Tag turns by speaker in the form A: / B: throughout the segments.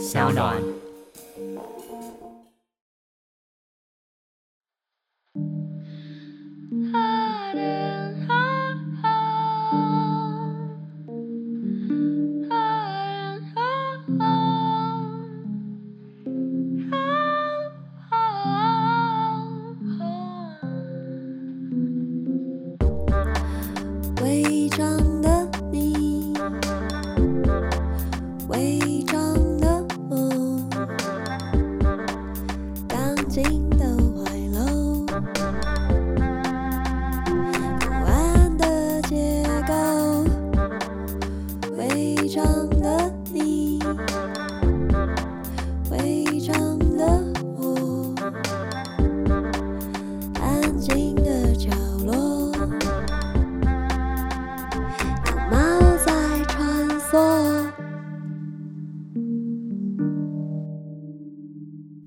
A: 小暖。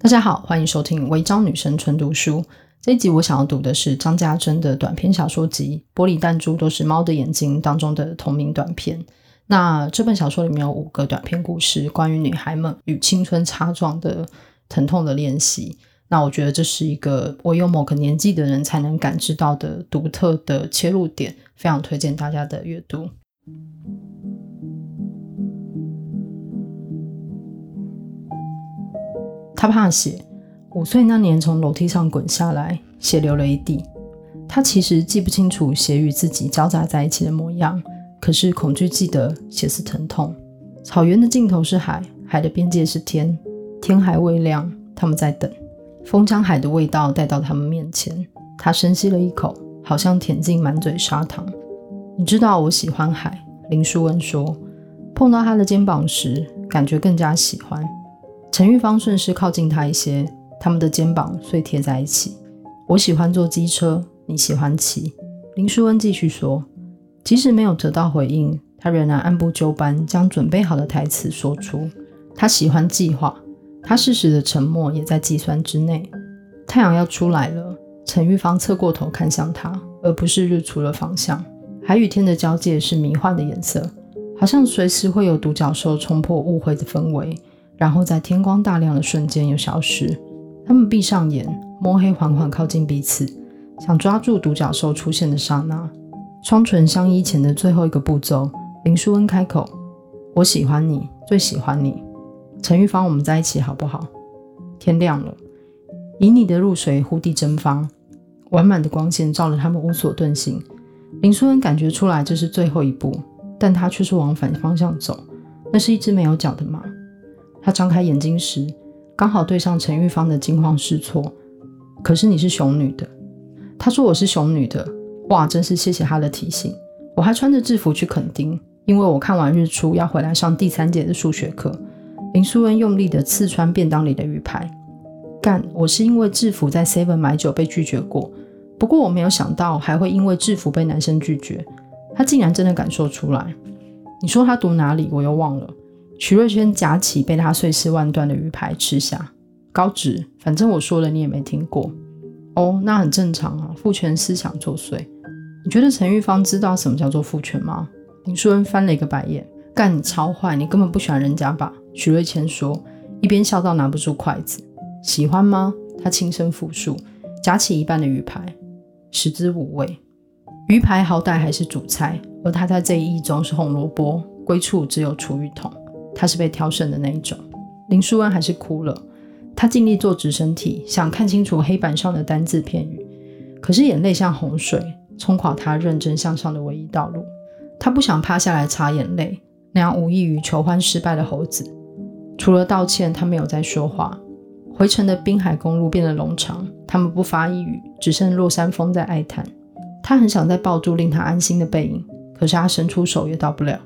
B: 大家好，欢迎收听《违章女生纯读书》。这一集我想要读的是张家珍的短篇小说集《玻璃弹珠都是猫的眼睛》当中的同名短篇。那这本小说里面有五个短篇故事，关于女孩们与青春擦撞的疼痛的练习。那我觉得这是一个唯有某个年纪的人才能感知到的独特的切入点，非常推荐大家的阅读。他怕血，五岁那年从楼梯上滚下来，血流了一地。他其实记不清楚血与自己交杂在一起的模样，可是恐惧记得血丝疼痛。草原的尽头是海，海的边界是天，天还未亮，他们在等。风将海的味道带到他们面前，他深吸了一口，好像舔进满嘴砂糖。你知道我喜欢海，林淑文说。碰到他的肩膀时，感觉更加喜欢。陈玉芳顺势靠近他一些，他们的肩膀碎贴在一起。我喜欢坐机车，你喜欢骑。林淑恩继续说，即使没有得到回应，他仍然按部就班将准备好的台词说出。他喜欢计划，他适时的沉默也在计算之内。太阳要出来了，陈玉芳侧过头看向他，而不是日出的方向。海与天的交界是迷幻的颜色，好像随时会有独角兽冲破误会的氛围。然后在天光大亮的瞬间又消失。他们闭上眼，摸黑缓缓靠近彼此，想抓住独角兽出现的刹那。双唇相依前的最后一个步骤，林淑恩开口：“我喜欢你，最喜欢你。”陈玉芳，我们在一起好不好？天亮了，旖旎的露水忽地蒸发，完满的光线照得他们无所遁形。林淑恩感觉出来这是最后一步，但他却是往反方向走。那是一只没有脚的马。他张开眼睛时，刚好对上陈玉芳的惊慌失措。可是你是熊女的，他说我是熊女的。哇，真是谢谢他的提醒。我还穿着制服去垦丁，因为我看完日出要回来上第三节的数学课。林淑恩用力地刺穿便当里的鱼排。干，我是因为制服在 Seven 买酒被拒绝过，不过我没有想到还会因为制服被男生拒绝。他竟然真的敢说出来。你说他读哪里？我又忘了。徐瑞轩夹起被他碎尸万段的鱼排吃下，高职，反正我说了你也没听过。哦，那很正常啊，父权思想作祟。你觉得陈玉芳知道什么叫做父权吗？林淑恩翻了一个白眼，干你超坏，你根本不喜欢人家吧？徐瑞谦说，一边笑到拿不住筷子。喜欢吗？他轻声复述，夹起一半的鱼排，食之无味。鱼排好歹还是主菜，而他在这一役中是红萝卜，归处只有厨余桶。他是被挑剩的那一种。林淑恩还是哭了。他尽力坐直身体，想看清楚黑板上的单字片语，可是眼泪像洪水，冲垮他认真向上的唯一道路。他不想趴下来擦眼泪，那样无异于求欢失败的猴子。除了道歉，他没有再说话。回程的滨海公路变得冗长，他们不发一语，只剩落山风在哀叹。他很想再抱住令他安心的背影，可是他伸出手也到不了。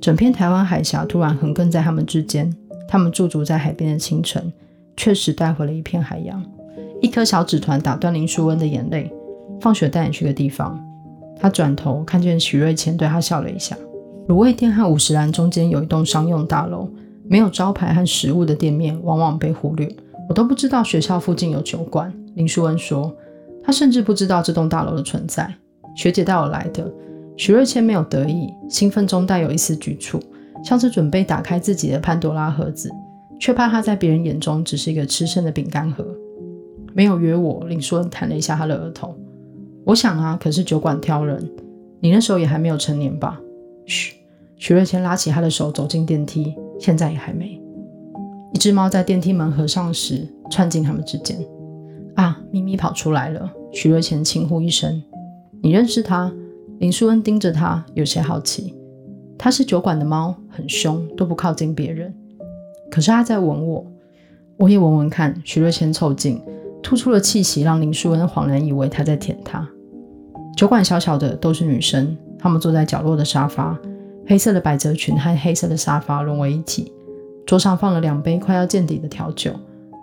B: 整片台湾海峡突然横亘在他们之间，他们驻足在海边的清晨，确实带回了一片海洋。一颗小纸团打断林淑恩的眼泪。放学带你去个地方。他转头看见许瑞谦对他笑了一下。卤味店和五十岚中间有一栋商用大楼，没有招牌和食物的店面往往被忽略。我都不知道学校附近有酒馆。林淑恩说，他甚至不知道这栋大楼的存在。学姐带我来的。许瑞谦没有得意，兴奋中带有一丝局促，像是准备打开自己的潘多拉盒子。却怕他在别人眼中只是一个吃剩的饼干盒。没有约我，林书恩弹了一下他的额头。我想啊，可是酒馆挑人，你那时候也还没有成年吧？嘘，许瑞谦拉起他的手走进电梯，现在也还没。一只猫在电梯门合上时窜进他们之间。啊，咪咪跑出来了！许瑞谦轻呼一声：“你认识他？”林淑恩盯着他，有些好奇。他是酒馆的猫，很凶，都不靠近别人。可是他在闻我，我也闻闻看。许瑞谦凑近，吐出了气息，让林淑恩恍然以为他在舔他。酒馆小小的，都是女生，她们坐在角落的沙发，黑色的百褶裙和黑色的沙发融为一体。桌上放了两杯快要见底的调酒，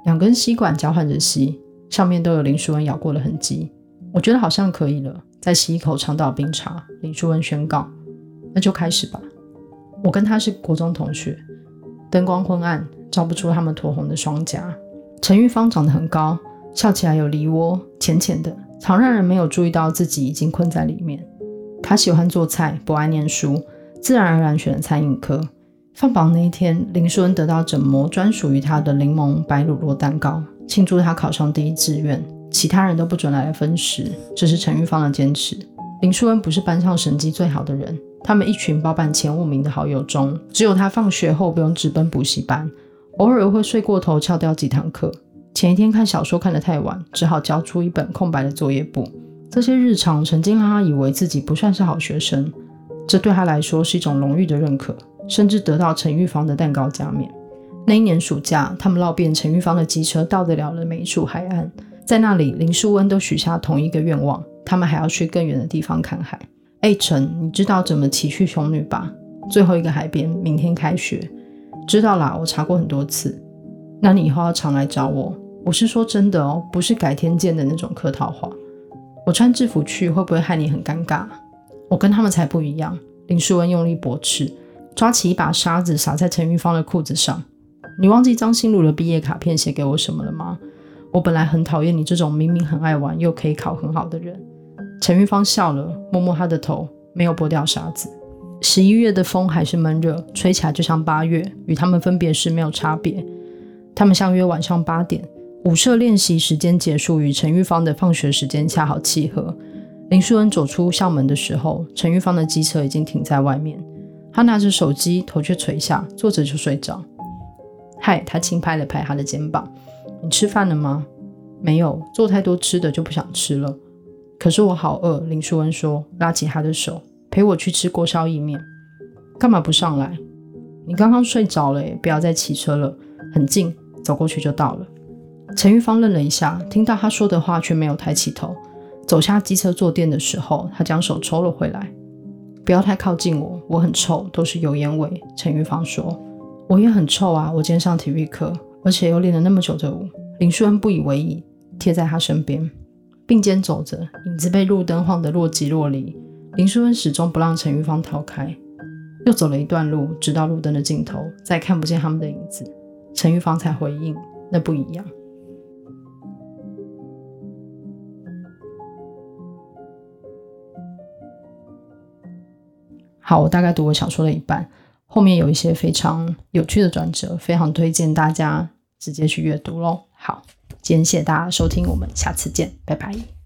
B: 两根吸管交换着吸，上面都有林淑恩咬过的痕迹。我觉得好像可以了，再吸一口长岛冰茶。林淑恩宣告：“那就开始吧。”我跟他是国中同学，灯光昏暗，照不出他们黷红的双颊。陈玉芳长得很高，笑起来有梨涡，浅浅的，常让人没有注意到自己已经困在里面。他喜欢做菜，不爱念书，自然而然选了餐饮科。放榜那一天，林淑恩得到整模专属于他的柠檬白乳酪蛋糕，庆祝他考上第一志愿。其他人都不准来分食，这是陈玉芳的坚持。林书恩不是班上成绩最好的人。他们一群包办前五名的好友中，只有他放学后不用直奔补习班，偶尔会睡过头翘掉几堂课。前一天看小说看得太晚，只好交出一本空白的作业簿。这些日常曾经让他以为自己不算是好学生，这对他来说是一种荣誉的认可，甚至得到陈玉芳的蛋糕加冕。那一年暑假，他们绕遍陈玉芳的机车到得了的每一处海岸，在那里，林书恩都许下同一个愿望：他们还要去更远的地方看海。哎，陈，你知道怎么骑去熊女吧？最后一个海边，明天开学。知道啦，我查过很多次。那你以后要常来找我。我是说真的哦，不是改天见的那种客套话。我穿制服去会不会害你很尴尬？我跟他们才不一样。林书恩用力驳斥，抓起一把沙子撒在陈玉芳的裤子上。你忘记张新儒的毕业卡片写给我什么了吗？我本来很讨厌你这种明明很爱玩又可以考很好的人。陈玉芳笑了，摸摸他的头，没有拨掉沙子。十一月的风还是闷热，吹起来就像八月，与他们分别时没有差别。他们相约晚上八点，舞社练习时间结束，与陈玉芳的放学时间恰好契合。林淑恩走出校门的时候，陈玉芳的机车已经停在外面。他拿着手机，头却垂下，坐着就睡着。嗨，他轻拍了拍他的肩膀：“你吃饭了吗？”“没有，做太多吃的就不想吃了。”可是我好饿，林淑恩说，拉起他的手，陪我去吃锅烧意面。干嘛不上来？你刚刚睡着了耶，不要再骑车了，很近，走过去就到了。陈玉芳愣了一下，听到他说的话，却没有抬起头。走下机车坐垫的时候，他将手抽了回来。不要太靠近我，我很臭，都是油烟味。陈玉芳说，我也很臭啊，我今天上体育课，而且又练了那么久的舞。林淑恩不以为意，贴在他身边。并肩走着，影子被路灯晃得若即若离。林淑恩始终不让陈玉芳逃开，又走了一段路，直到路灯的尽头，再看不见他们的影子，陈玉芳才回应：“那不一样。”好，我大概读我小说的一半，后面有一些非常有趣的转折，非常推荐大家直接去阅读喽。好。今天谢谢大家收听，我们下次见，拜拜。